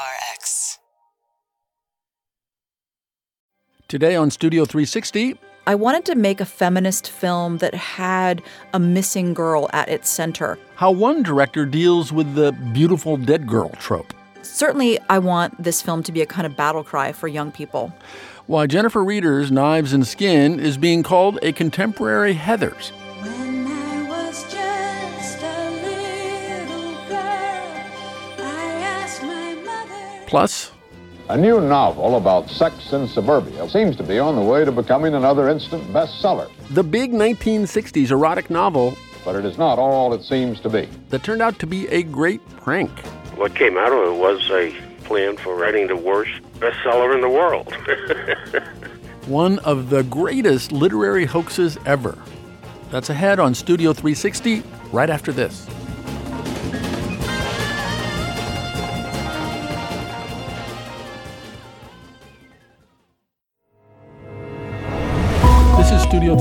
PRX. Today on Studio 360, I wanted to make a feminist film that had a missing girl at its center. how one director deals with the beautiful dead girl trope. Certainly, I want this film to be a kind of battle cry for young people. Why Jennifer Reeder's Knives and Skin is being called a contemporary Heathers. Plus, A new novel about sex in suburbia seems to be on the way to becoming another instant bestseller. the big 1960s erotic novel But it is not all it seems to be. that turned out to be a great prank. What came out of it was a plan for writing the worst bestseller in the world. One of the greatest literary hoaxes ever. That's ahead on Studio 360 right after this. This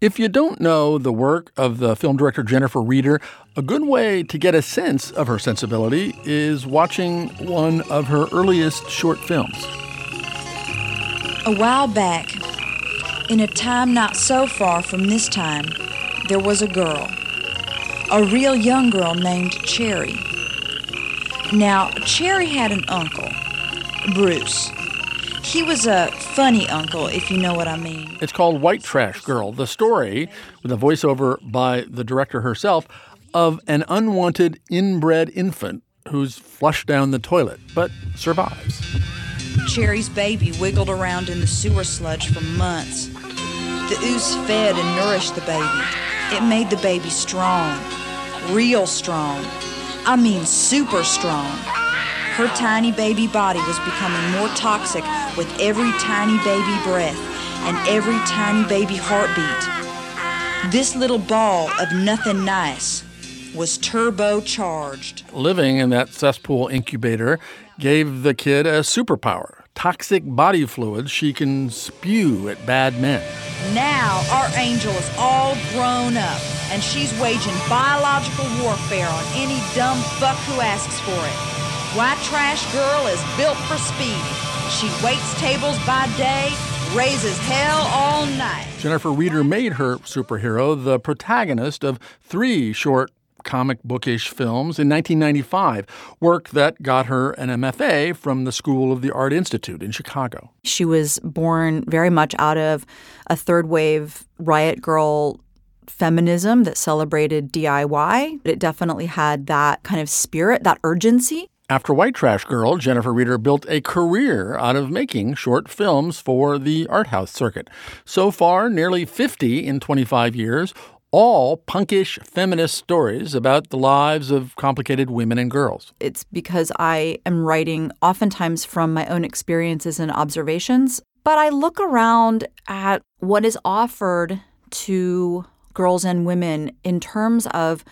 If you don't know the work of the film director Jennifer Reeder, a good way to get a sense of her sensibility is watching one of her earliest short films. A while back, in a time not so far from this time, there was a girl. A real young girl named Cherry. Now, Cherry had an uncle, Bruce. He was a funny uncle, if you know what I mean. It's called White Trash Girl, the story, with a voiceover by the director herself, of an unwanted inbred infant who's flushed down the toilet but survives. Cherry's baby wiggled around in the sewer sludge for months. The ooze fed and nourished the baby. It made the baby strong, real strong. I mean, super strong. Her tiny baby body was becoming more toxic with every tiny baby breath and every tiny baby heartbeat. This little ball of nothing nice was turbocharged. Living in that cesspool incubator gave the kid a superpower toxic body fluids she can spew at bad men. Now our angel is all grown up, and she's waging biological warfare on any dumb fuck who asks for it. White Trash Girl is built for speed. She waits tables by day, raises hell all night. Jennifer Reeder made her superhero the protagonist of three short comic bookish films in 1995, work that got her an MFA from the School of the Art Institute in Chicago. She was born very much out of a third wave riot girl feminism that celebrated DIY. It definitely had that kind of spirit, that urgency. After White Trash Girl, Jennifer Reeder built a career out of making short films for the art house circuit. So far, nearly 50 in 25 years, all punkish feminist stories about the lives of complicated women and girls. It's because I am writing oftentimes from my own experiences and observations, but I look around at what is offered to girls and women in terms of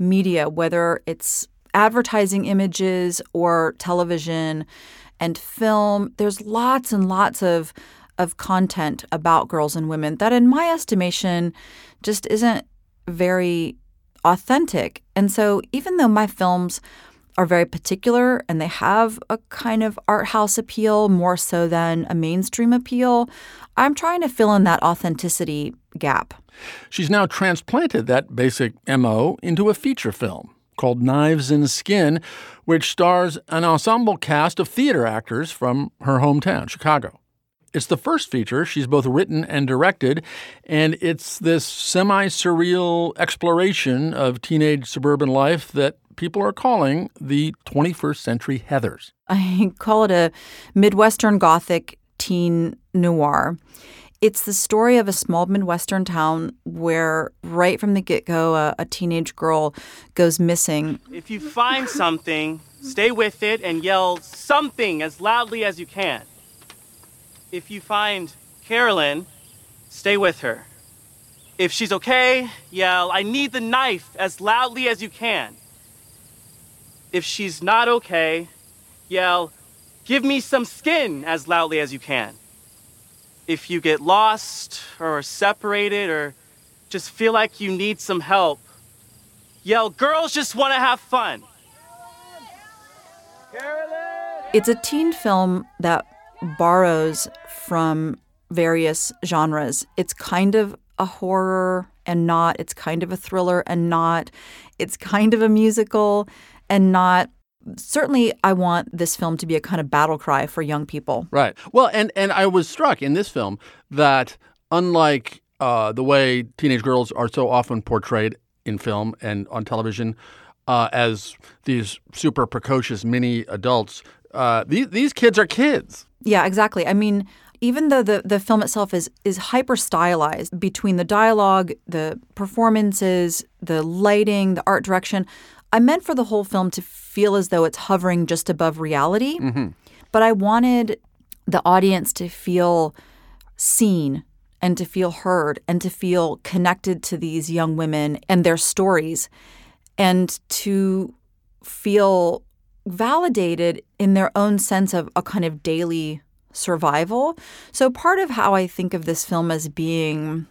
media, whether it's advertising images or television and film. There's lots and lots of of content about girls and women that in my estimation just isn't very authentic. And so even though my films are very particular and they have a kind of art house appeal more so than a mainstream appeal, I'm trying to fill in that authenticity gap. She's now transplanted that basic MO into a feature film called Knives and Skin, which stars an ensemble cast of theater actors from her hometown, Chicago. It's the first feature she's both written and directed, and it's this semi surreal exploration of teenage suburban life that people are calling the 21st century Heathers. I call it a Midwestern Gothic teen noir. It's the story of a small Midwestern town where, right from the get go, a, a teenage girl goes missing. If you find something, stay with it and yell something as loudly as you can. If you find Carolyn, stay with her. If she's okay, yell, I need the knife as loudly as you can. If she's not okay, yell, Give me some skin as loudly as you can. If you get lost or separated or just feel like you need some help, yell, Girls just want to have fun. It's a teen film that borrows from various genres. It's kind of a horror and not, it's kind of a thriller and not, it's kind of a musical and not. Certainly, I want this film to be a kind of battle cry for young people. Right. Well, and, and I was struck in this film that unlike uh, the way teenage girls are so often portrayed in film and on television uh, as these super precocious mini adults, uh, these, these kids are kids. Yeah, exactly. I mean, even though the, the film itself is is hyper stylized between the dialogue, the performances, the lighting, the art direction, I meant for the whole film to feel as though it's hovering just above reality. Mm-hmm. But I wanted the audience to feel seen and to feel heard and to feel connected to these young women and their stories and to feel validated in their own sense of a kind of daily survival. So part of how I think of this film as being,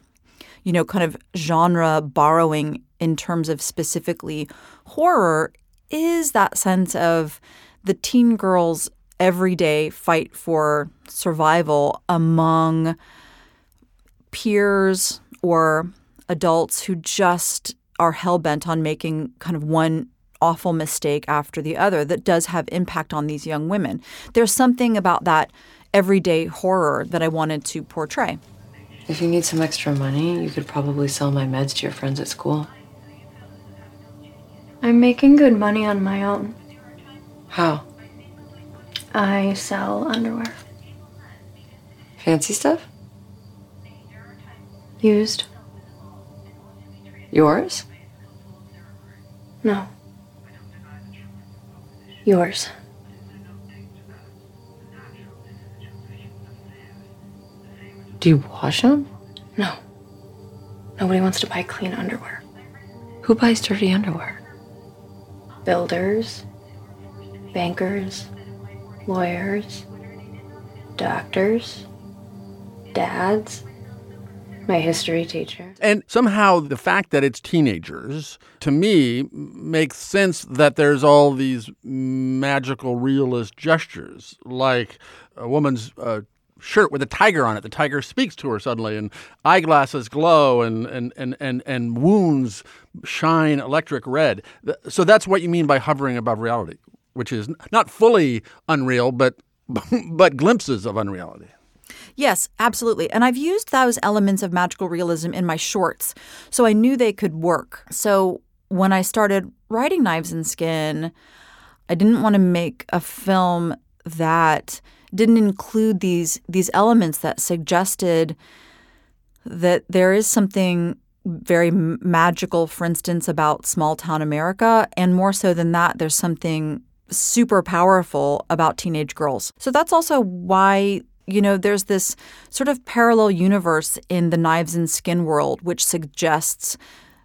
you know, kind of genre borrowing in terms of specifically horror is that sense of the teen girls everyday fight for survival among peers or adults who just are hell bent on making kind of one awful mistake after the other that does have impact on these young women. There's something about that everyday horror that I wanted to portray. If you need some extra money, you could probably sell my meds to your friends at school. I'm making good money on my own. How? I sell underwear. Fancy stuff? Used. Yours? No. Yours. Do you wash them? No. Nobody wants to buy clean underwear. Who buys dirty underwear? Builders, bankers, lawyers, doctors, dads, my history teacher. And somehow the fact that it's teenagers, to me, makes sense that there's all these magical realist gestures, like a woman's uh, shirt with a tiger on it. The tiger speaks to her suddenly, and eyeglasses glow, and and and and, and wounds shine electric red. So that's what you mean by hovering above reality, which is not fully unreal, but but glimpses of unreality. Yes, absolutely. And I've used those elements of magical realism in my shorts, so I knew they could work. So when I started writing Knives and Skin, I didn't want to make a film that didn't include these these elements that suggested that there is something very magical, for instance, about small town America, and more so than that, there's something super powerful about teenage girls. So that's also why you know, there's this sort of parallel universe in the knives and skin world, which suggests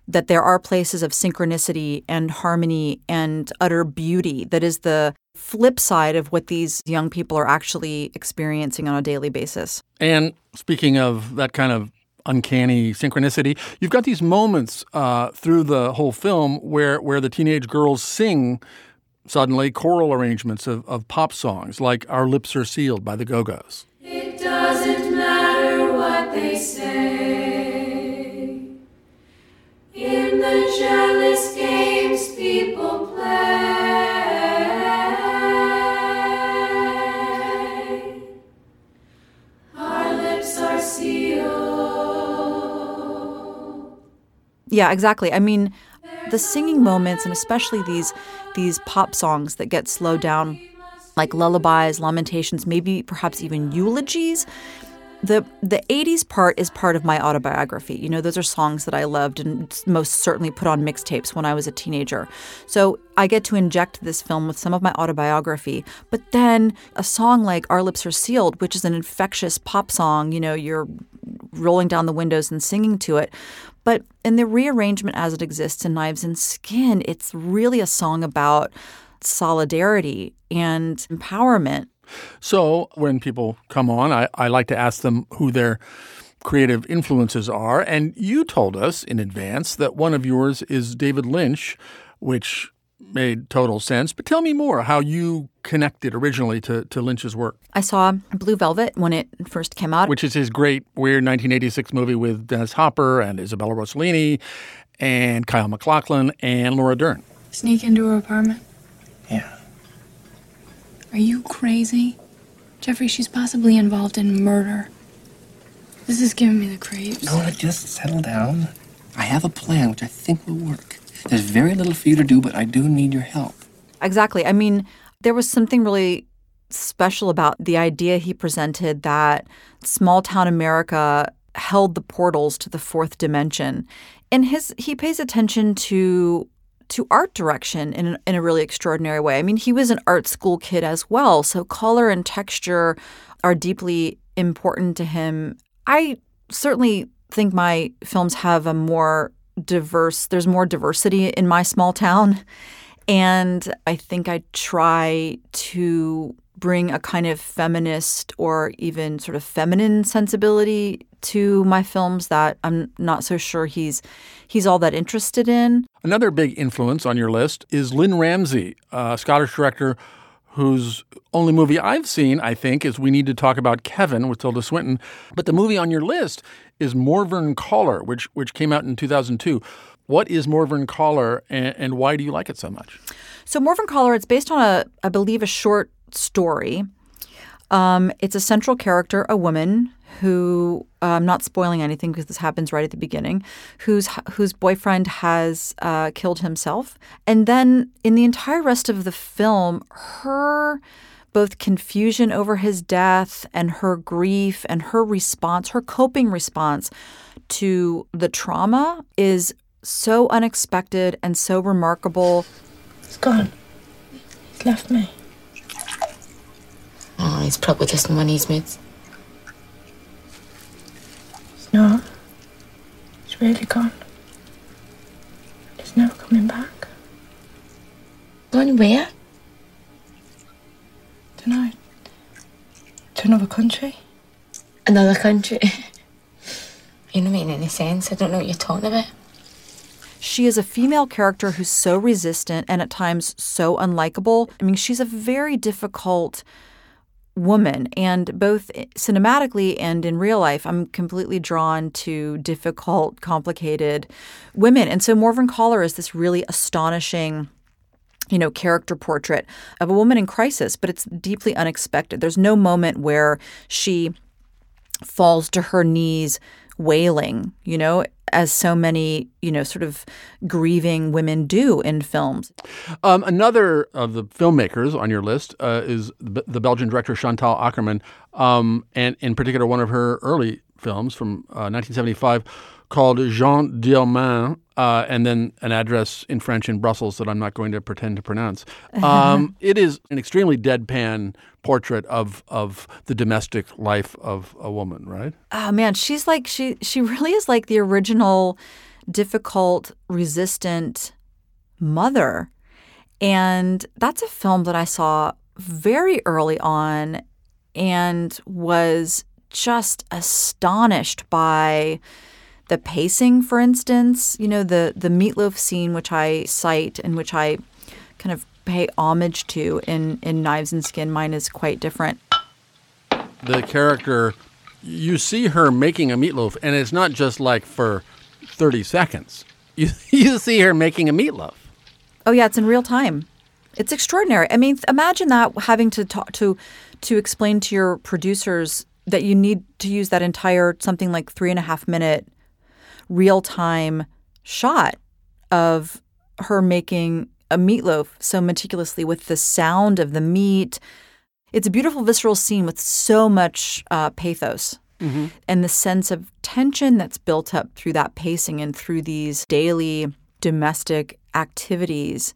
that there are places of synchronicity and harmony and utter beauty that is the flip side of what these young people are actually experiencing on a daily basis. And speaking of that kind of uncanny synchronicity, you've got these moments uh, through the whole film where where the teenage girls sing suddenly choral arrangements of, of pop songs like Our Lips Are Sealed by the Go Go's. It doesn't matter what they say. In the jealous games people Yeah, exactly. I mean, the singing moments and especially these these pop songs that get slowed down like lullabies, lamentations, maybe perhaps even eulogies. The the 80s part is part of my autobiography. You know, those are songs that I loved and most certainly put on mixtapes when I was a teenager. So I get to inject this film with some of my autobiography. But then a song like Our Lips Are Sealed, which is an infectious pop song, you know, you're rolling down the windows and singing to it. But in the rearrangement as it exists in Knives and Skin, it's really a song about solidarity and empowerment. So when people come on, I, I like to ask them who their creative influences are. And you told us in advance that one of yours is David Lynch, which made total sense. But tell me more how you connected originally to, to Lynch's work. I saw Blue Velvet when it first came out, which is his great, weird 1986 movie with Dennis Hopper and Isabella Rossellini and Kyle MacLachlan and Laura Dern. Sneak into her apartment? Yeah. Are you crazy? Jeffrey, she's possibly involved in murder. This is giving me the creeps. No, just settle down. I have a plan which I think will work. There's very little for you to do, but I do need your help. Exactly. I mean, there was something really special about the idea he presented that small town America held the portals to the fourth dimension. And his he pays attention to to art direction in, in a really extraordinary way. I mean, he was an art school kid as well, so color and texture are deeply important to him. I certainly think my films have a more diverse there's more diversity in my small town and I think I try to bring a kind of feminist or even sort of feminine sensibility to my films that I'm not so sure he's he's all that interested in. Another big influence on your list is Lynne Ramsay, a Scottish director whose only movie I've seen, I think, is We Need to Talk About Kevin with Tilda Swinton. But the movie on your list is Morvern Callar, which which came out in 2002. What is Morvern Callar, and, and why do you like it so much? So Morvern Callar, it's based on a, I believe, a short story. Um, it's a central character, a woman who I'm not spoiling anything because this happens right at the beginning, whose whose boyfriend has uh, killed himself, and then in the entire rest of the film, her both confusion over his death and her grief and her response, her coping response to the trauma is so unexpected and so remarkable. He's gone. He's left me. Ah, oh, he's probably just money he's made. No. He's really gone. He's never coming back. Gone where? Tonight. To another country. Another country? you don't make any sense. I don't know what you're talking about. She is a female character who's so resistant and at times so unlikable. I mean, she's a very difficult woman. And both cinematically and in real life i'm completely drawn to difficult complicated women. And so morvern callar is this really astonishing you know character portrait of a woman in crisis but it's deeply unexpected. There's no moment where she falls to her knees wailing you know as so many, you know, sort of grieving women do in films. Um, another of the filmmakers on your list uh, is the Belgian director Chantal Akerman, um, and in particular, one of her early films from uh, 1975 called Jeanne Dielman, uh, and then an address in French in Brussels that I'm not going to pretend to pronounce. Um, it is an extremely deadpan portrait of of the domestic life of a woman, right? Oh man, she's like she she really is like the original difficult, resistant mother. And that's a film that I saw very early on and was just astonished by the pacing, for instance, you know, the the meatloaf scene, which I cite and which I kind of pay homage to in in Knives and Skin. Mine is quite different. The character, you see her making a meatloaf, and it's not just like for thirty seconds. You you see her making a meatloaf. Oh yeah, it's in real time. It's extraordinary. I mean, imagine that having to talk to to explain to your producers that you need to use that entire something like three and a half minute real time shot of her making a meatloaf so meticulously with the sound of the meat. It's a beautiful visceral scene with so much uh, pathos. Mm-hmm. And the sense of tension that's built up through that pacing and through these daily domestic activities.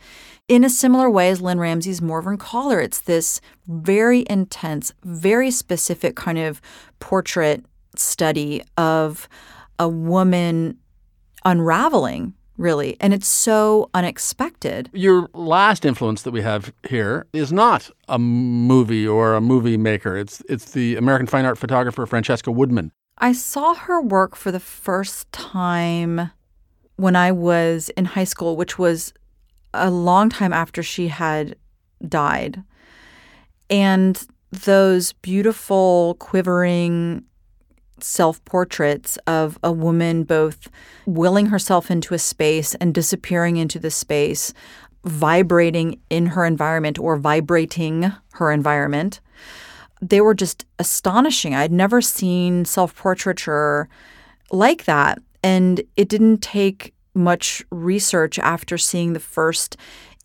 In a similar way as Lynne Ramsay's Morvern Callar, it's this very intense, very specific kind of portrait study of a woman unraveling really. And it's so unexpected. Your last influence that we have here is not a movie or a movie maker. It's it's the American fine art photographer Francesca Woodman. I saw her work for the first time when I was in high school, which was a long time after she had died. And those beautiful, quivering self portraits of a woman both willing herself into a space and disappearing into the space, vibrating in her environment or vibrating her environment. They were just astonishing. I'd never seen self portraiture like that. And it didn't take much research after seeing the first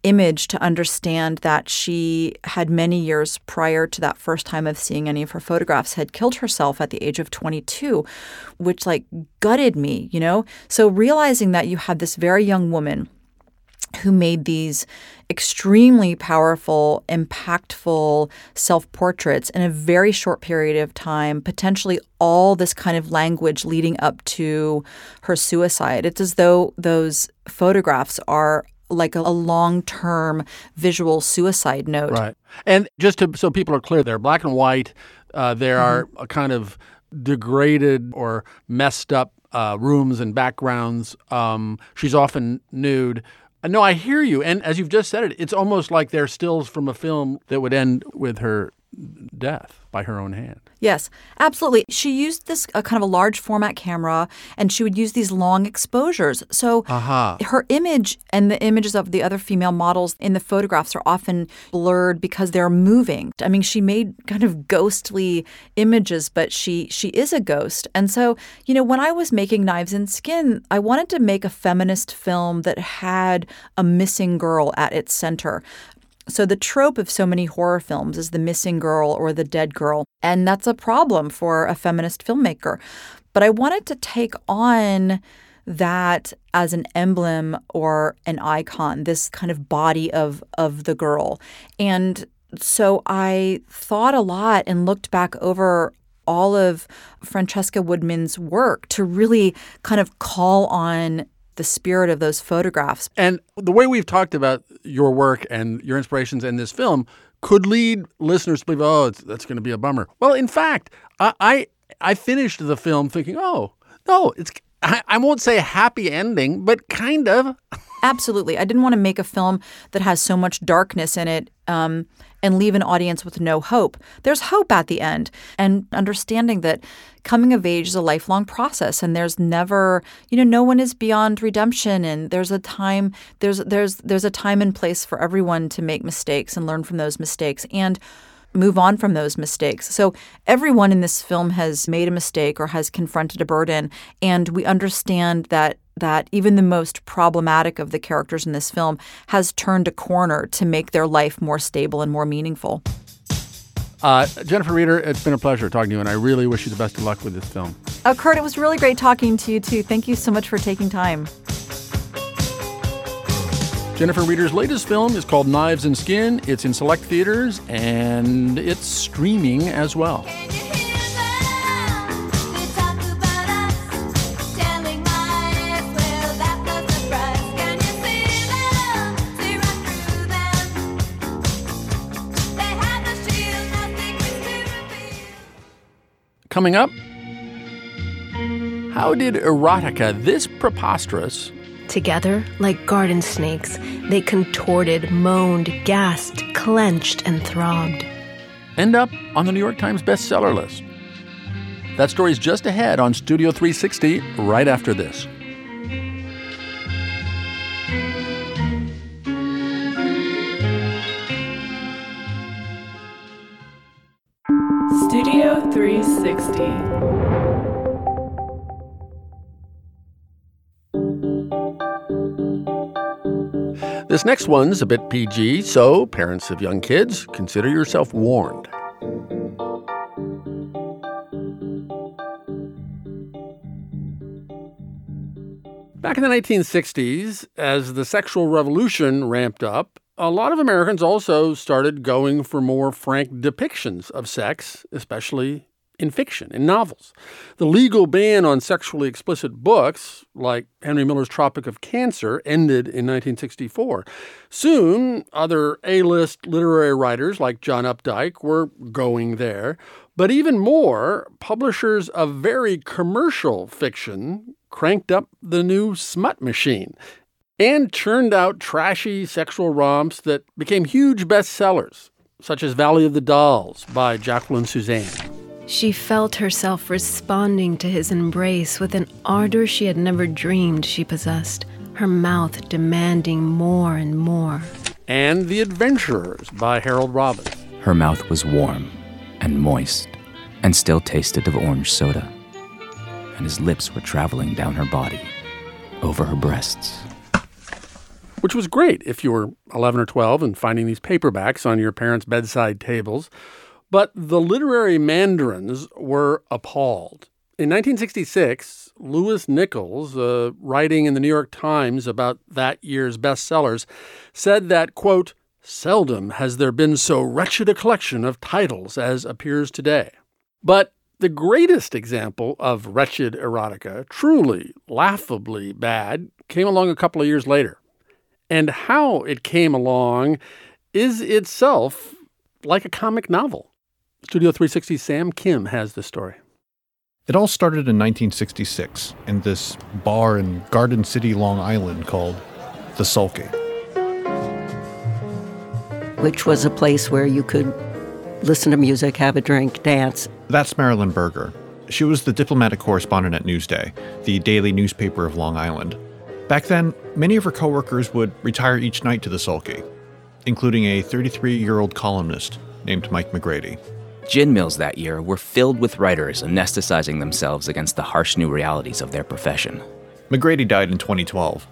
image to understand that she had many years prior to that first time of seeing any of her photographs had killed herself at the age of 22 which like gutted me you know so realizing that you had this very young woman who made these extremely powerful, impactful self portraits in a very short period of time, potentially all this kind of language leading up to her suicide. It's as though those photographs are like a, a long term visual suicide note. Right. And just to, so people are clear, they're black and white. Uh, there mm-hmm. are a kind of degraded or messed up uh, rooms and backgrounds. Um, she's often nude. No, I hear you. And as you've just said it, it's almost like they're stills from a film that would end with her death by her own hand. Yes, absolutely. She used this uh, kind of a large format camera and she would use these long exposures. So uh-huh. her image and the images of the other female models in the photographs are often blurred because they're moving. I mean, she made kind of ghostly images, but she she is a ghost. And so, you know, when I was making Knives and Skin, I wanted to make a feminist film that had a missing girl at its center. So, the trope of so many horror films is the missing girl or the dead girl. And that's a problem for a feminist filmmaker. But I wanted to take on that as an emblem or an icon, this kind of body of, of the girl. And so I thought a lot and looked back over all of Francesca Woodman's work to really kind of call on the spirit of those photographs. And the way we've talked about your work and your inspirations in this film could lead listeners to believe, oh, that's going to be a bummer. Well, in fact, I, I, I finished the film thinking, oh, no, it's I, I won't say happy ending, but kind of. Absolutely. I didn't want to make a film that has so much darkness in it um, and leave an audience with no hope. There's hope at the end, and understanding that coming of age is a lifelong process, and there's never, you know, no one is beyond redemption, and there's a time, there's there's there's a time and place for everyone to make mistakes and learn from those mistakes, and move on from those mistakes. So everyone in this film has made a mistake or has confronted a burden and we understand that that even the most problematic of the characters in this film has turned a corner to make their life more stable and more meaningful. Uh, Jennifer Reeder, it's been a pleasure talking to you, and I really wish you the best of luck with this film. Uh, Kurt, it was really great talking to you, too. Thank you so much for taking time. Jennifer Reeder's latest film is called Knives and Skin. It's in select theaters and it's streaming as well. Coming up, how did erotica this preposterous Together, like garden snakes, they contorted, moaned, gasped, clenched, and throbbed. End up on the New York Times bestseller list. That story's just ahead on Studio 360 right after this. Next one's a bit PG, so parents of young kids, consider yourself warned. Back in the 1960s, as the sexual revolution ramped up, a lot of Americans also started going for more frank depictions of sex, especially in fiction, in novels. The legal ban on sexually explicit books, like Henry Miller's Tropic of Cancer, ended in 1964. Soon, other A list literary writers like John Updike were going there. But even more, publishers of very commercial fiction cranked up the new smut machine and churned out trashy sexual romps that became huge bestsellers, such as Valley of the Dolls by Jacqueline Susann. She felt herself responding to his embrace with an ardor she had never dreamed she possessed, her mouth demanding more and more. And The Adventurers by Harold Robbins. Her mouth was warm and moist and still tasted of orange soda. And his lips were traveling down her body, over her breasts. Which was great if you were 11 or 12 and finding these paperbacks on your parents' bedside tables. But the literary mandarins were appalled. In 1966, Lewis Nichols, uh, writing in the New York Times about that year's bestsellers, said that, quote, seldom has there been so wretched a collection of titles as appears today. But the greatest example of wretched erotica, truly laughably bad, came along a couple of years later. And how it came along is itself like a comic novel. Studio 360's Sam Kim has the story. It all started in 1966 in this bar in Garden City, Long Island called The Sulky. Which was a place where you could listen to music, have a drink, dance. That's Marilyn Berger. She was the diplomatic correspondent at Newsday, the daily newspaper of Long Island. Back then, many of her coworkers would retire each night to the sulky, including a 33 year old columnist named Mike McGrady. Gin mills that year were filled with writers anesthetizing themselves against the harsh new realities of their profession. McGrady died in 2012.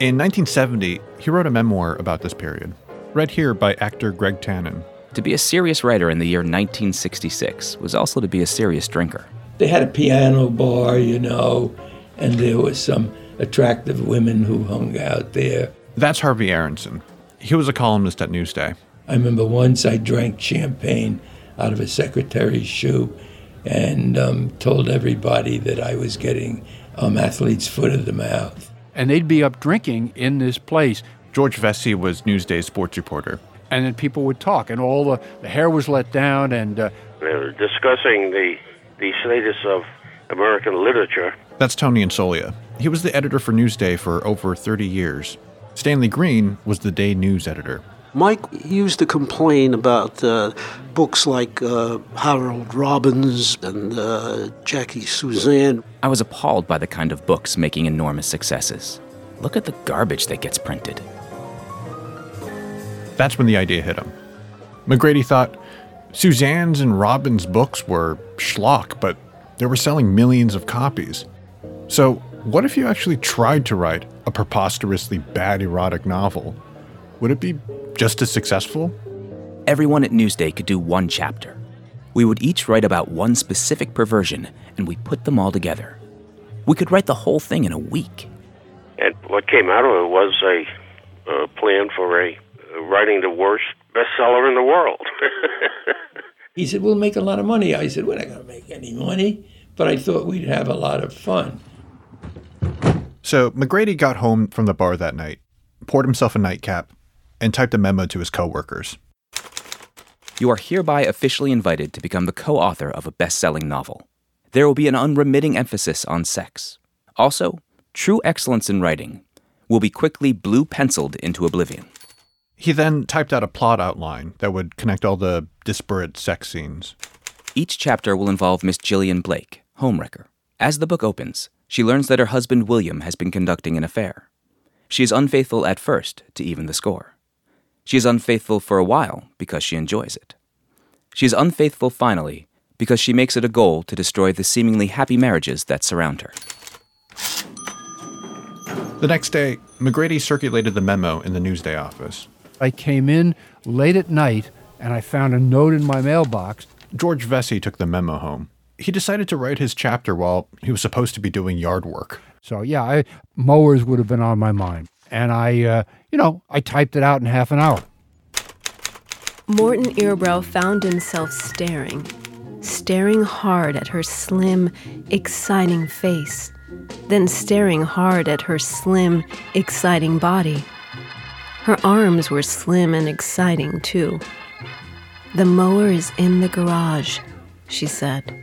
In 1970, he wrote a memoir about this period, read here by actor Greg Tannen. To be a serious writer in the year 1966 was also to be a serious drinker. They had a piano bar, you know, and there was some attractive women who hung out there. That's Harvey Aronson. He was a columnist at Newsday. I remember once I drank champagne out of a secretary's shoe and um, told everybody that I was getting um, athlete's foot of the mouth. And they'd be up drinking in this place. George Vecsey was Newsday's sports reporter. And then people would talk, and all the, the hair was let down, and uh, they were discussing the the status of American literature. That's Tony Insolia. He was the editor for Newsday for over 30 years. Stanley Greene was the day news editor. Mike used to complain about uh, books like uh, Harold Robbins and uh, Jackie Susann. I was appalled by the kind of books making enormous successes. Look at the garbage that gets printed. That's when the idea hit him. McGrady thought Susann's and Robbins' books were schlock, but they were selling millions of copies. So, what if you actually tried to write a preposterously bad erotic novel? Would it be just as successful? Everyone at Newsday could do one chapter. We would each write about one specific perversion, and we put them all together. We could write the whole thing in a week. And what came out of it was a, a plan for a writing the worst bestseller in the world. he said, We'll make a lot of money. I said, We're not going to make any money, but I thought we'd have a lot of fun. So McGrady got home from the bar that night, poured himself a nightcap, and typed a memo to his coworkers. You are hereby officially invited to become the co author of a best selling novel. There will be an unremitting emphasis on sex. Also, true excellence in writing will be quickly blue penciled into oblivion. He then typed out a plot outline that would connect all the disparate sex scenes. Each chapter will involve Miss Gillian Blake, homewrecker. As the book opens, she learns that her husband William has been conducting an affair. She is unfaithful at first to even the score. She is unfaithful for a while because she enjoys it. She is unfaithful finally because she makes it a goal to destroy the seemingly happy marriages that surround her. The next day, McGrady circulated the memo in the Newsday office. I came in late at night and I found a note in my mailbox. George Vecsey took the memo home. He decided to write his chapter while he was supposed to be doing yard work. So, yeah, I, mowers would have been on my mind. And I, uh, you know, I typed it out in half an hour. Morton Earbrow found himself staring, staring hard at her slim, exciting face, then staring hard at her slim, exciting body. Her arms were slim and exciting, too. The mower is in the garage, she said.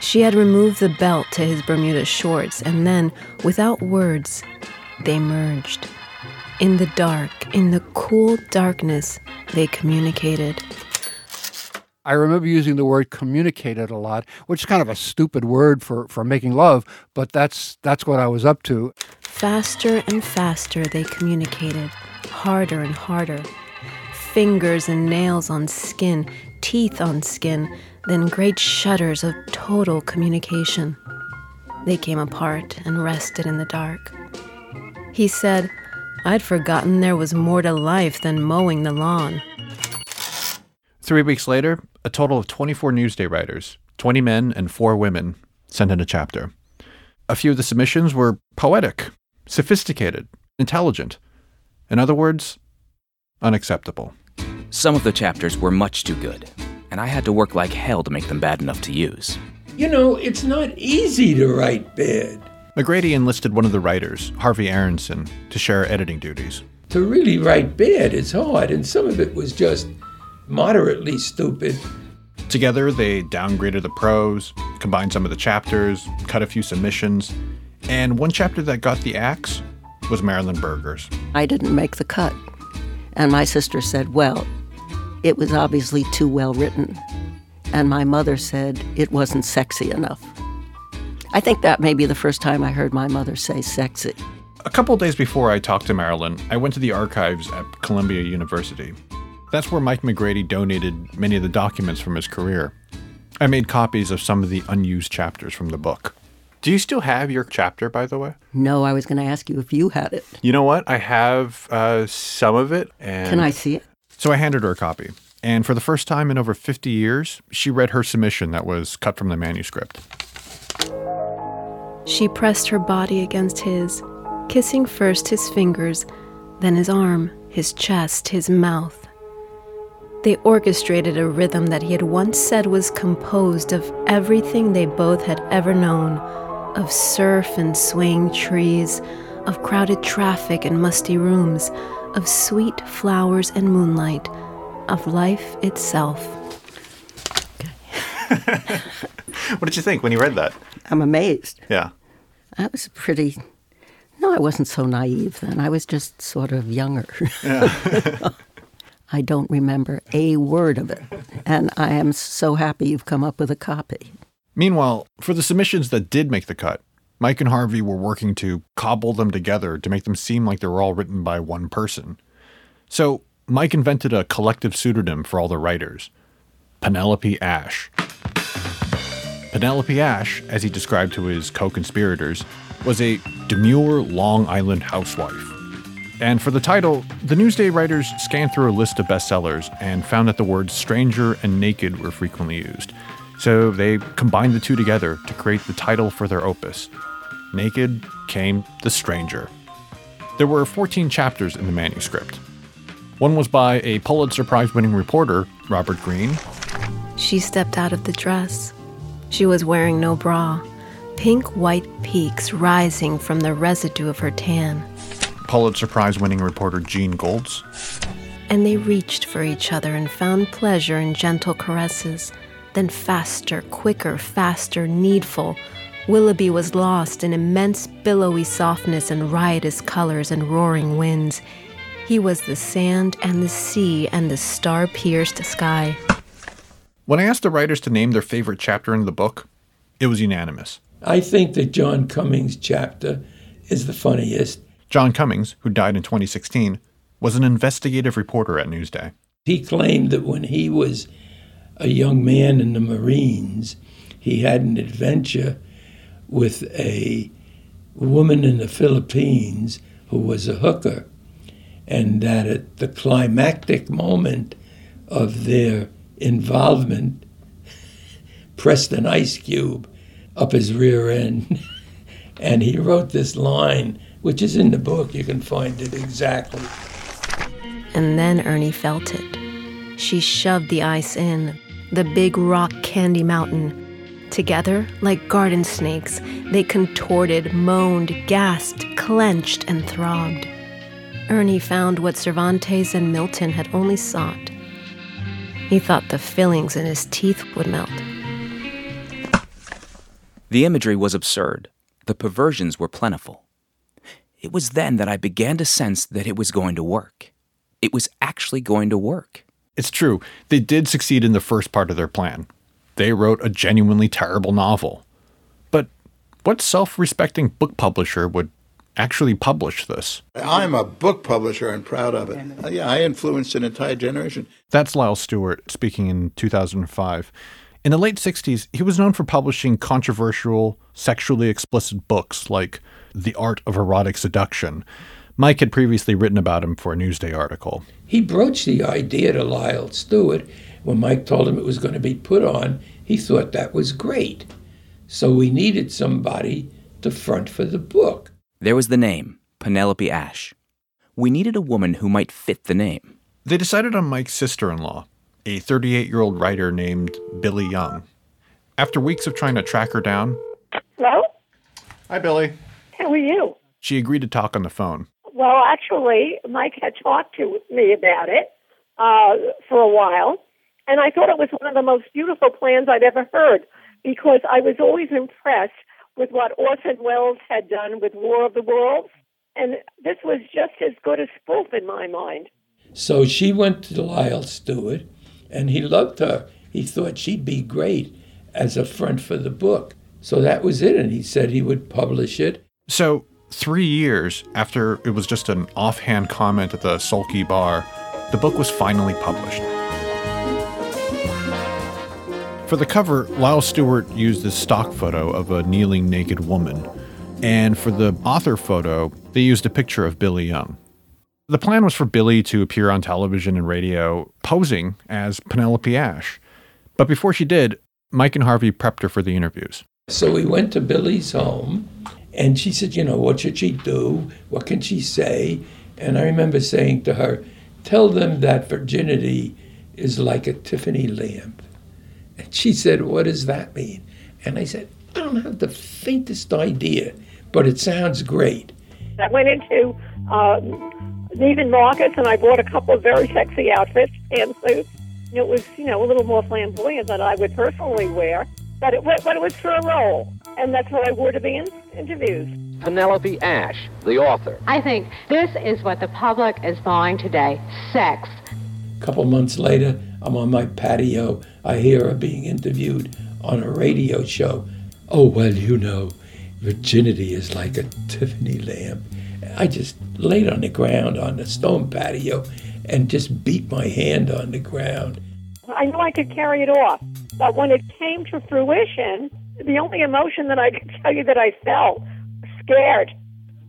She had removed the belt to his Bermuda shorts, and then, without words, they merged. In the dark, in the cool darkness, they communicated. I remember using the word communicated a lot, which is kind of a stupid word for, for making love, but that's that's what I was up to. Faster and faster they communicated, harder and harder. Fingers and nails on skin, teeth on skin, then great shudders of total communication. They came apart and rested in the dark. He said, I'd forgotten there was more to life than mowing the lawn. Three weeks later, a total of 24 Newsday writers, 20 men and 4 women, sent in a chapter. A few of the submissions were poetic, sophisticated, intelligent. In other words, unacceptable. Some of the chapters were much too good, and I had to work like hell to make them bad enough to use. You know, it's not easy to write bad. McGrady enlisted one of the writers, Harvey Aronson, to share editing duties. To really write bad is hard, and some of it was just moderately stupid. Together, they downgraded the prose, combined some of the chapters, cut a few submissions, and one chapter that got the axe was Marilyn Berger's. I didn't make the cut. And my sister said, well, it was obviously too well written. And my mother said it wasn't sexy enough. I think that may be the first time I heard my mother say sexy. A couple days before I talked to Marilyn, I went to the archives at Columbia University. That's where Mike McGrady donated many of the documents from his career. I made copies of some of the unused chapters from the book. Do you still have your chapter, by the way? No, I was going to ask you if you had it. You know what? I have uh, some of it. And Can I see it? So I handed her a copy. And for the first time in over 50 years, she read her submission that was cut from the manuscript. She pressed her body against his, kissing first his fingers, then his arm, his chest, his mouth. They orchestrated a rhythm that he had once said was composed of everything they both had ever known of surf and swaying trees, of crowded traffic and musty rooms, of sweet flowers and moonlight, of life itself. What did you think when you read that? I'm amazed. Yeah. I was pretty. No, I wasn't so naive then. I was just sort of younger. I don't remember a word of it. And I am so happy you've come up with a copy. Meanwhile, for the submissions that did make the cut, Mike and Harvey were working to cobble them together to make them seem like they were all written by one person. So, Mike invented a collective pseudonym for all the writers Penelope Ash. Penelope Ash, as he described to his co conspirators, was a demure Long Island housewife. And for the title, the Newsday writers scanned through a list of bestsellers and found that the words stranger and naked were frequently used. So they combined the two together to create the title for their opus. Naked came The Stranger. There were 14 chapters in the manuscript. One was by a Pulitzer Prize winning reporter, Robert Greene. She stepped out of the dress. She was wearing no bra, pink white peaks rising from the residue of her tan. Pulitzer Prize winning reporter Gene Goltz. And they reached for each other and found pleasure in gentle caresses. Then faster, quicker, faster, needful. Willoughby was lost in immense billowy softness and riotous colors and roaring winds. He was the sand and the sea and the star pierced sky. When I asked the writers to name their favorite chapter in the book, it was unanimous. I think that John Cummings' chapter is the funniest. John Cummings, who died in 2016, was an investigative reporter at Newsday. He claimed that when he was a young man in the Marines, he had an adventure with a woman in the Philippines who was a hooker, and that at the climactic moment of their involvement, pressed an ice cube up his rear end. and he wrote this line, which is in the book. You can find it exactly. And then Ernie felt it. She shoved the ice in. the big rock candy mountain. Together, like garden snakes, they contorted, moaned, gasped, clenched, and throbbed. Ernie found what Cervantes and Milton had only sought. He thought the fillings in his teeth would melt. The imagery was absurd. The perversions were plentiful. It was then that I began to sense that it was going to work. It was actually going to work. It's true, they did succeed in the first part of their plan. They wrote a genuinely terrible novel. But what self respecting book publisher would actually publish this? I'm a book publisher and proud of it. Uh, yeah, I influenced an entire generation. That's Lyle Stewart speaking in 2005. In the late 60s, he was known for publishing controversial, sexually explicit books like The Art of Erotic Seduction. Mike had previously written about him for a Newsday article. He broached the idea to Lyle Stewart. When Mike told him it was going to be put on, he thought that was great. So we needed somebody to front for the book. There was the name, Penelope Ash. We needed a woman who might fit the name. They decided on Mike's sister in law, a 38 year old writer named Billy Young. After weeks of trying to track her down, Hello? Hi, Billy. How are you? she agreed to talk on the phone. Well, actually, Mike had talked to me about it uh, for a while, and I thought it was one of the most beautiful plans I'd ever heard because I was always impressed with what Orson Welles had done with War of the Worlds, and this was just as good as spoof in my mind. So she went to Lyle Stewart, and he loved her. He thought she'd be great as a front for the book. So that was it, and he said he would publish it. So, three years after it was just an offhand comment at the sulky bar, the book was finally published. For the cover, Lyle Stewart used this stock photo of a kneeling naked woman. And for the author photo, they used a picture of Billy Young. The plan was for Billy to appear on television and radio posing as Penelope Ash. But before she did, Mike and Harvey prepped her for the interviews. So we went to Billy's home, and she said, You know, what should she do? What can she say? And I remember saying to her, Tell them that virginity is like a Tiffany lamp. And she said, What does that mean? And I said, I don't have the faintest idea, but it sounds great. I went into um, Neiman Marcus and I bought a couple of very sexy outfits, pantsuits. It was, you know, a little more flamboyant than I would personally wear, but it, but it was for a role, and that's what I wore to the in- interviews. Penelope Ash, the author. I think this is what the public is buying today sex. A couple months later, I'm on my patio. I hear her being interviewed on a radio show. Oh, well, you know, virginity is like a Tiffany lamp. I just laid on the ground on the stone patio and just beat my hand on the ground. I knew I could carry it off, but when it came to fruition, the only emotion that I could tell you that I felt, scared.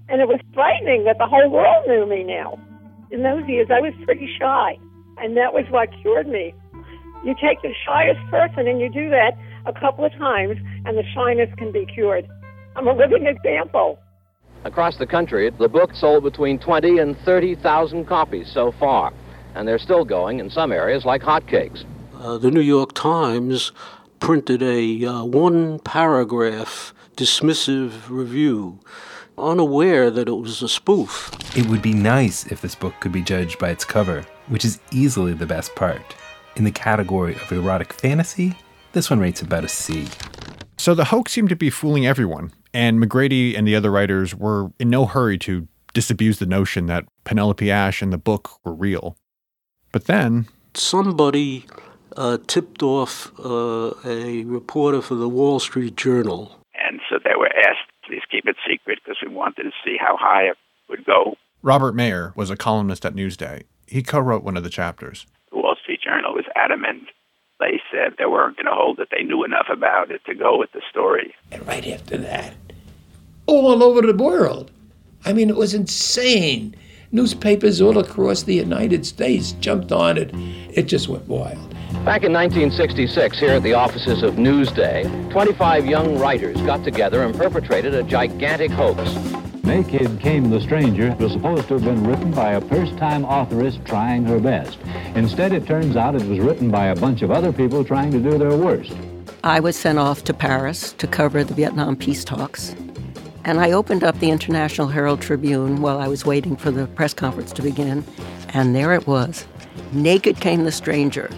And it was frightening that the whole world knew me now. In those years, I was pretty shy, and that was what cured me. You take the shyest person and you do that a couple of times, and the shyness can be cured. I'm a living example. Across the country, the book sold between 20 and 30,000 copies so far, and they're still going in some areas like hotcakes. Uh, the New York Times printed a uh, one paragraph dismissive review, unaware that it was a spoof. It would be nice if this book could be judged by its cover, which is easily the best part. In the category of erotic fantasy, this one rates about a C. So the hoax seemed to be fooling everyone, and McGrady and the other writers were in no hurry to disabuse the notion that Penelope Ash and the book were real. But then, Somebody uh, tipped off uh, a reporter for the Wall Street Journal. And so they were asked, please keep it secret because we wanted to see how high it would go. Robert Mayer was a columnist at Newsday. He co wrote one of the chapters. The Wall Street Journal was adamant. They said they weren't going to hold it. They knew enough about it to go with the story. And right after that, all over the world. I mean, it was insane. Newspapers all across the United States jumped on it. It just went wild. Back in 1966, here at the offices of Newsday, 25 young writers got together and perpetrated a gigantic hoax. Naked Came the Stranger was supposed to have been written by a first-time authoress trying her best. Instead, it turns out it was written by a bunch of other people trying to do their worst. I was sent off to Paris to cover the Vietnam peace talks. And I opened up the International Herald Tribune while I was waiting for the press conference to begin. And there it was Naked Came the Stranger,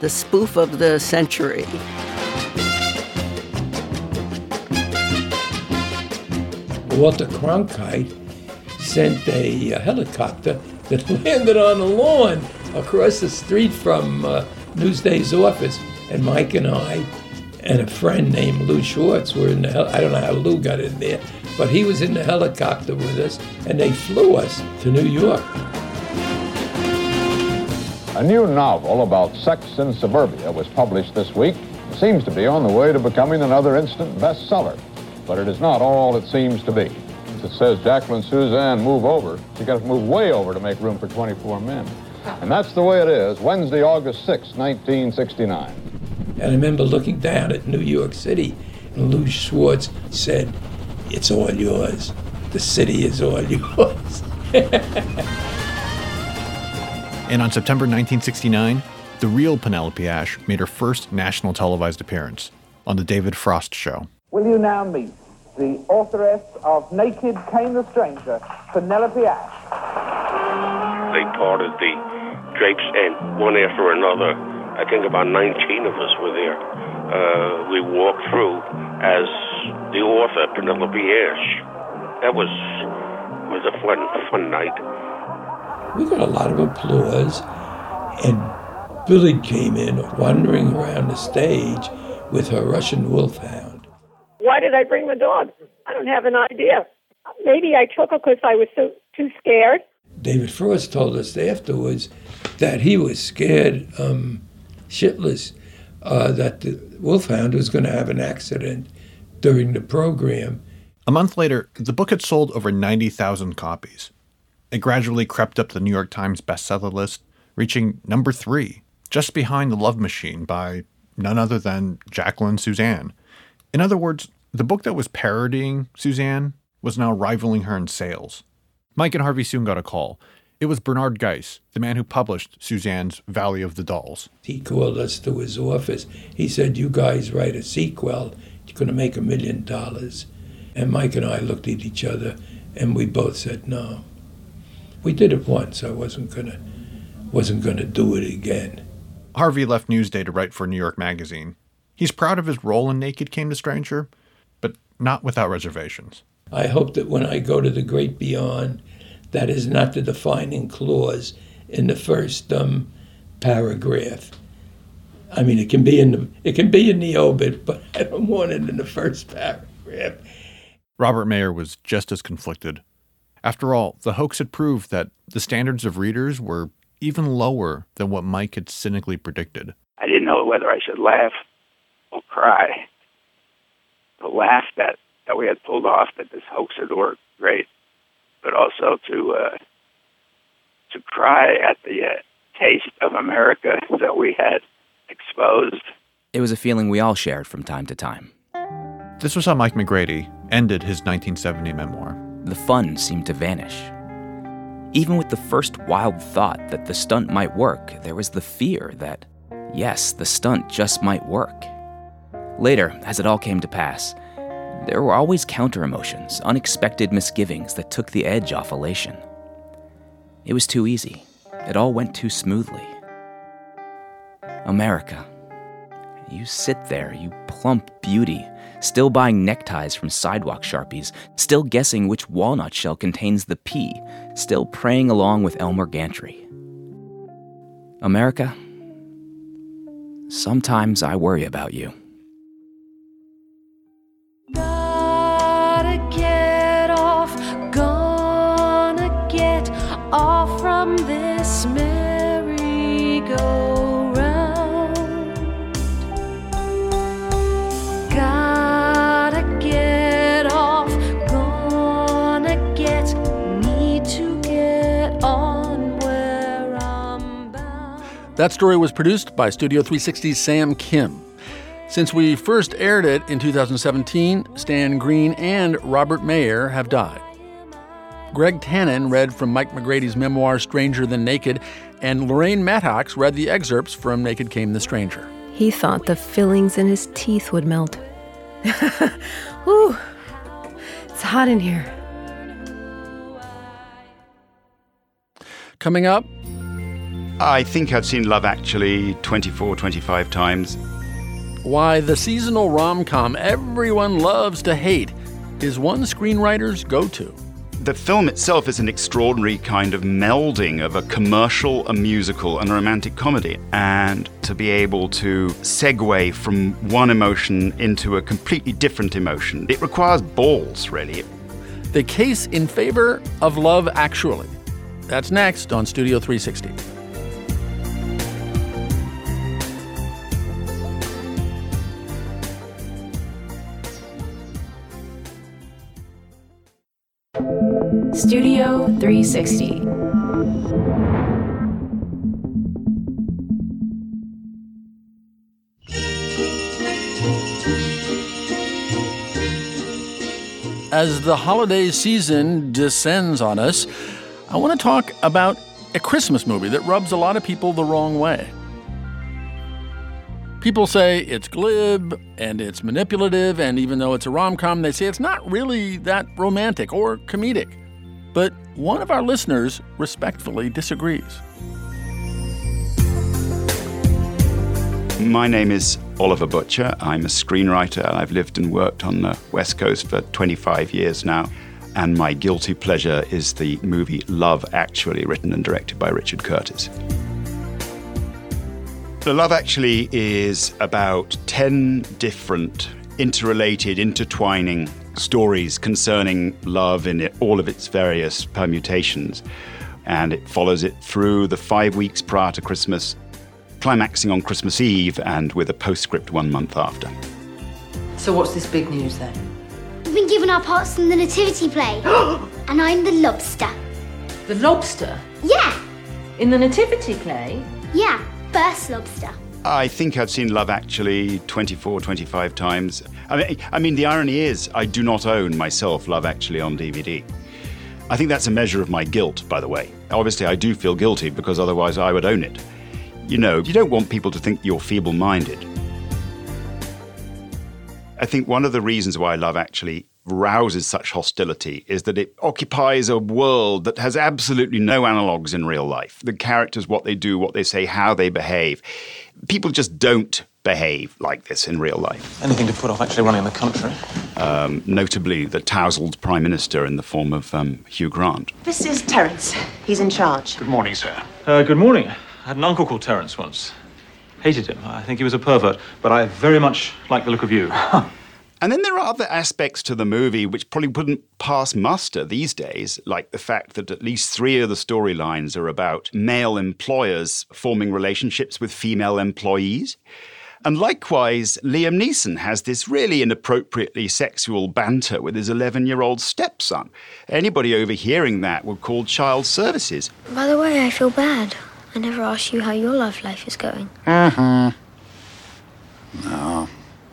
the spoof of the century. Walter Cronkite sent a, a, helicopter that landed on the lawn across the street from uh, Newsday's office. And Mike and I and a friend named Lou Schwartz were in the hel- I don't know how Lou got in there, but he was in the helicopter with us and they flew us to New York. A new novel about sex in suburbia was published this week. It seems to be on the way to becoming another instant bestseller but it is not all it seems to be. It says Jacqueline Susann, move over. She got to move way over to make room for 24 men. And that's the way it is, Wednesday, August 6, 1969. And I remember looking down at New York City, and Lou Schwartz said, It's all yours. The city is all yours. and on September 1969, the real Penelope Ash made her first national televised appearance on The David Frost Show. Will you now meet the authoress of Naked Came the Stranger, Penelope Ash? They parted the drapes and one after another. I think about 19 of us were there. Uh, we walked through as the author, Penelope Ash. That was was a fun fun night. We got a lot of applause, and Billy came in wandering around the stage with her Russian wolfhound. Why did I bring the dog? I don't have an idea. Maybe I took her because I was so too scared. David Frost told us afterwards that he was scared um, shitless uh, that the wolfhound was going to have an accident during the program. A month later, the book had sold over 90,000 copies. It gradually crept up the New York Times bestseller list, reaching number three, just behind The Love Machine by none other than Jacqueline Susann. In other words, the book that was parodying Susann was now rivaling her in sales. Mike and Harvey soon got a call. It was Bernard Geis, the man who published Susann's Valley of the Dolls. He called us to his office. He said, You guys write a sequel, you're going to make a million dollars. And Mike and I looked at each other and we both said no. We did it once. I wasn't going to wasn't going to do it again. Harvey left Newsday to write for New York Magazine. He's proud of his role in Naked Came the Stranger, not without reservations. I hope that when I go to the great beyond, that is not the defining clause in the first um, paragraph. I mean, it can be in the it can be in the obit, but I don't want it in the first paragraph. Robert Mayer was just as conflicted. After all, the hoax had proved that the standards of readers were even lower than what Mike had cynically predicted. I didn't know whether I should laugh or cry. The laugh that, that we had pulled off that this hoax had worked great, but also to uh, to cry at the uh, taste of America that we had exposed. It was a feeling we all shared from time to time. This was how Mike McGrady ended his 1970 memoir. The fun seemed to vanish. Even with the first wild thought that the stunt might work, there was the fear that, yes, the stunt just might work. Later, as it all came to pass, there were always counter emotions, unexpected misgivings that took the edge off elation. It was too easy. It all went too smoothly. America. You sit there, you plump beauty, still buying neckties from sidewalk sharpies, still guessing which walnut shell contains the pea, still praying along with Elmer Gantry. America, sometimes I worry about you. That story was produced by Studio 360's Sam Kim. Since we first aired it in 2017, Stan Green and Robert Mayer have died. Greg Tannen read from Mike McGrady's memoir Stranger Than Naked, and Lorraine Mattox read the excerpts from Naked Came the Stranger. He thought the fillings in his teeth would melt. Ooh, it's hot in here. Coming up, I think I've seen Love Actually 24, 25 times. why the seasonal rom com everyone loves to hate is one screenwriter's go to. The film itself is an extraordinary kind of melding of a commercial, a musical, and a romantic comedy. And to be able to segue from one emotion into a completely different emotion, it requires balls, really. The case in favor of Love Actually. That's next on Studio 360. Studio 360. As the holiday season descends on us, I want to talk about a Christmas movie that rubs a lot of people the wrong way. People say it's glib and it's manipulative, and even though it's a rom com, they say it's not really that romantic or comedic. But one of our listeners respectfully disagrees. My name is Oliver Butcher. I'm a screenwriter. I've lived and worked on the West Coast for 25 years now. And my guilty pleasure is the movie Love Actually, written and directed by Richard Curtis. The Love Actually is about 10 different, interrelated, intertwining stories concerning love in it, all of its various permutations. And it follows it through the five weeks prior to Christmas, climaxing on Christmas Eve and with a postscript one month after. So what's this big news then? We've been given our parts in the nativity play. and I'm the lobster. The lobster? Yeah, In the nativity play? yeah, first lobster. I think I've seen Love Actually 24, 25 times. I mean, I mean, the irony is, I do not own myself Love Actually on DVD. I think that's a measure of my guilt, by the way. Obviously, I do feel guilty because otherwise I would own it. You know, you don't want people to think you're feeble minded. I think one of the reasons why Love Actually rouses such hostility is that it occupies a world that has absolutely no analogues in real life. The characters, what they do, what they say, how they behave. People just don't behave like this in real life. Anything to put off actually running the country. Um, notably, the tousled Prime Minister in the form of um, Hugh Grant. This is Terence. He's in charge. Good morning, sir. Uh, good morning. I had an uncle called Terence once. Hated him. I think he was a pervert, but I very much like the look of you. And then there are other aspects to the movie which probably wouldn't pass muster these days, like the fact that at least three of the storylines are about male employers forming relationships with female employees. And likewise, Liam Neeson has this really inappropriately sexual banter with his 11 year old stepson. Anybody overhearing that would call child services. By the way, I feel bad. I never asked you how your love life is going. Uh-huh. No.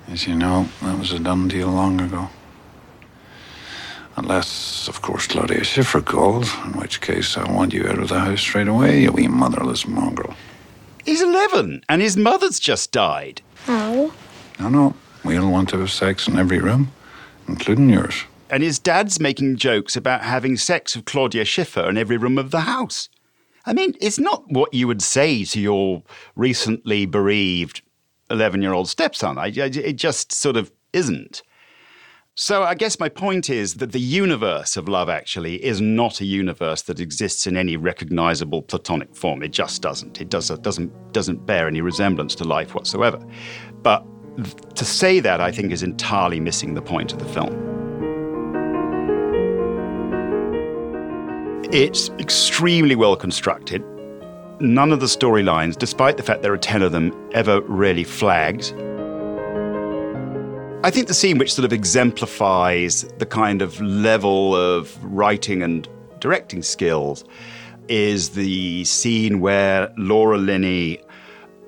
As you know, that was a done deal long ago. Unless, of course, Claudia Schiffer calls, in which case I want you out of the house straight away, you wee motherless mongrel. He's 11 and his mother's just died. Oh. No, no. We all want to have sex in every room, including yours. And his dad's making jokes about having sex with Claudia Schiffer in every room of the house. I mean, it's not what you would say to your recently bereaved 11 year old stepson. I, I- it just sort of isn't. So I guess my point is that the universe of Love Actually is not a universe that exists in any recognizable platonic form. It just doesn't. It does, doesn't, doesn't bear any resemblance to life whatsoever. But to say that, I think, is entirely missing the point of the film. It's extremely well constructed. None of the storylines, despite the fact there are 10 of them, ever really flags. I think the scene which sort of exemplifies the kind of level of writing and directing skills is the scene where Laura Linney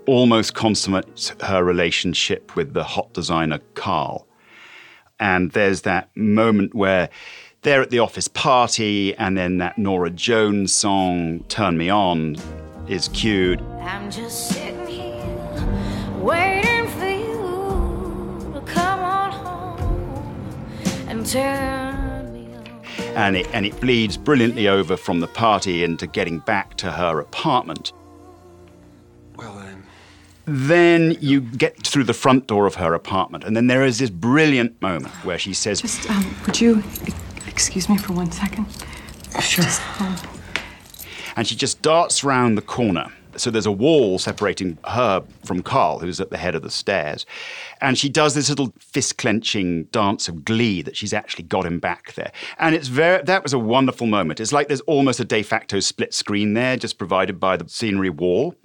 almost consummates her relationship with the hot designer Carl. And there's that moment where they're at the office party, and then that Norah Jones song, Turn Me On, is cued. I'm just sitting here waiting and turn me and it, and it bleeds brilliantly over from the party into getting back to her apartment. Well, then. Then you get through the front door of her apartment, and then there is this brilliant moment where she says, Just, um, would you excuse me for one second? Sure. Just, um, and she just darts round the corner. So there's a wall separating her from Carl, who's at the head of the stairs. And she does this little fist clenching dance of glee that she's actually got him back there. And it's very, that was a wonderful moment. It's like there's almost a de facto split screen there, just provided by the scenery wall.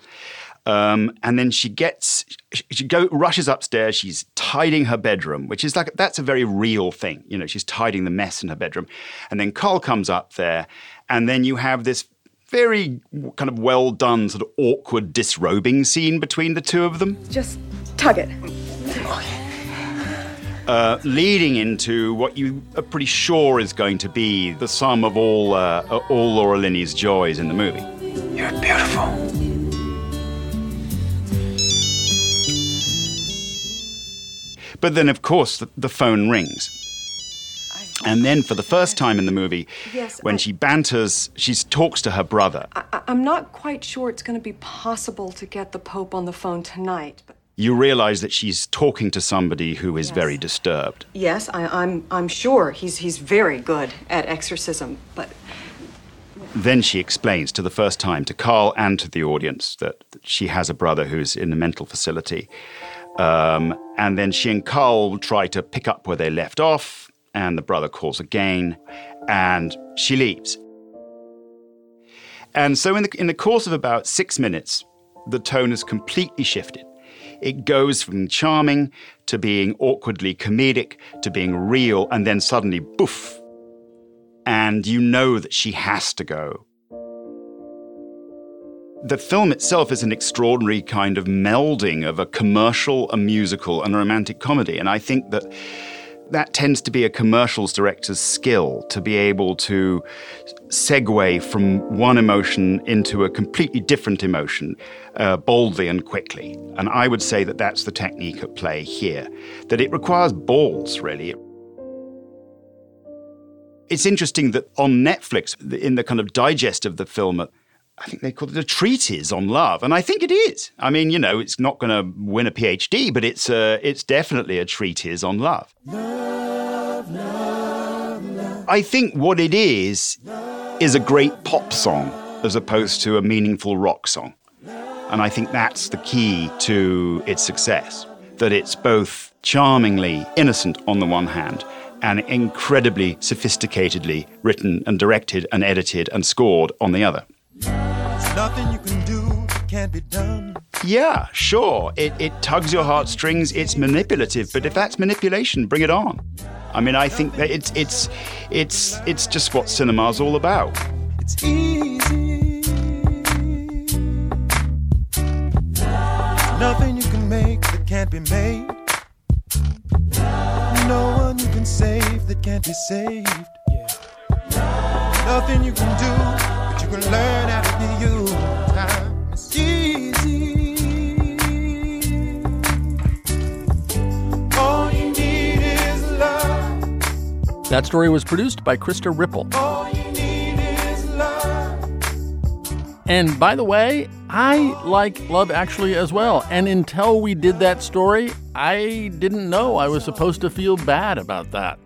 Um, and then she gets, she go rushes upstairs. She's tidying her bedroom, which is like that's a very real thing. You know, she's tidying the mess in her bedroom. And then Carl comes up there, and then you have this very kind of well done, sort of awkward disrobing scene between the two of them, just tug it. uh, leading into what you are pretty sure is going to be the sum of all uh, all Laura Linney's joys in the movie. You're beautiful. But then, of course, the, the phone rings. And then, for the first time in the movie, Yes, when I- she banters, she talks to her brother. I- I'm not quite sure it's going to be possible to get the Pope on the phone tonight. But You realize that she's talking to somebody who is very disturbed. yes, I, I'm I'm sure he's he's very good at exorcism. But Then she explains to the first time to Carl and to the audience that, that she has a brother who's in a mental facility. Um, and then she and Carl try to pick up where they left off, and the brother calls again, and she leaves. And so, in the, in the course of about six minutes, the tone has completely shifted. It goes from charming to being awkwardly comedic to being real, and then suddenly, boof, and you know that she has to go. The film itself is an extraordinary kind of melding of a commercial, a musical, and a romantic comedy. And I think that that tends to be a commercials director's skill to be able to segue from one emotion into a completely different emotion uh, boldly and quickly. And I would say that that's the technique at play here, that it requires balls, really. It's interesting that on Netflix, in the kind of digest of the film, I think they call it a treatise on love, and I think it is. I mean, you know, it's not going to win a PhD, but it's uh, it's definitely a treatise on love. I think what it is is a great pop song as opposed to a meaningful rock song, and I think that's the key to its success. That it's both charmingly innocent on the one hand and incredibly sophisticatedly written and directed and edited and scored on the other. Nothing you can do can't be done. Yeah, sure. It, it tugs your heartstrings. It's manipulative, but if that's manipulation, bring it on. I mean, I think that it's it's it's it's just what cinema's all about. It's easy. Nothing you can make that can't be made. No one you can save that can't be saved. Nothing you can do, learn be you. Time is easy. All you need is love. That story was produced by Krista Ripple. All you need is love. And by the way, I like Love Actually as well. And until we did that story, I didn't know I was supposed to feel bad about that.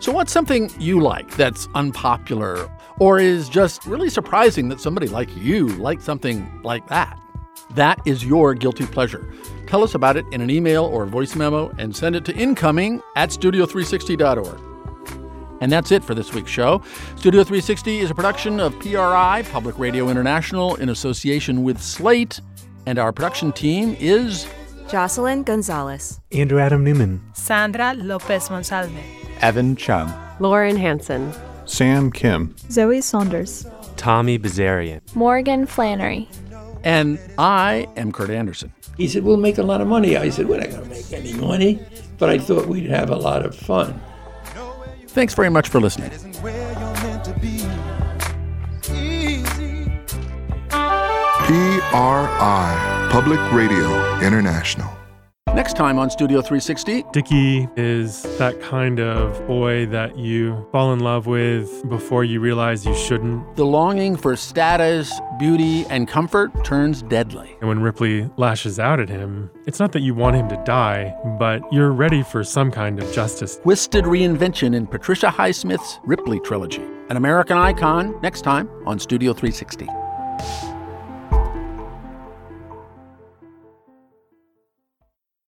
So, what's something you like that's unpopular or is just really surprising that somebody like you liked something like that? That is your guilty pleasure. Tell us about it in an email or voice memo and send it to incoming at studio360.org. And that's it for this week's show. Studio 360 is a production of PRI, Public Radio International, in association with Slate. And our production team is Jocelyn Gonzalez. Andrew Adam Newman. Sandra Lopez Monsalve. Evan Chung. Lauren Hansen. Sam Kim. Zoe Saunders. Tommy Bazarian. Morgan Flannery. And I am Kurt Andersen. He said, We'll make a lot of money. I said, We're not going to make any money, but I thought we'd have a lot of fun. Thanks very much for listening. PRI, Public Radio International. Next time on Studio 360. Dickie is that kind of boy that you fall in love with before you realize you shouldn't. The longing for status, beauty, and comfort turns deadly. And when Ripley lashes out at him, it's not that you want him to die, but you're ready for some kind of justice. Twisted reinvention in Patricia Highsmith's Ripley trilogy. An American icon, next time on Studio 360.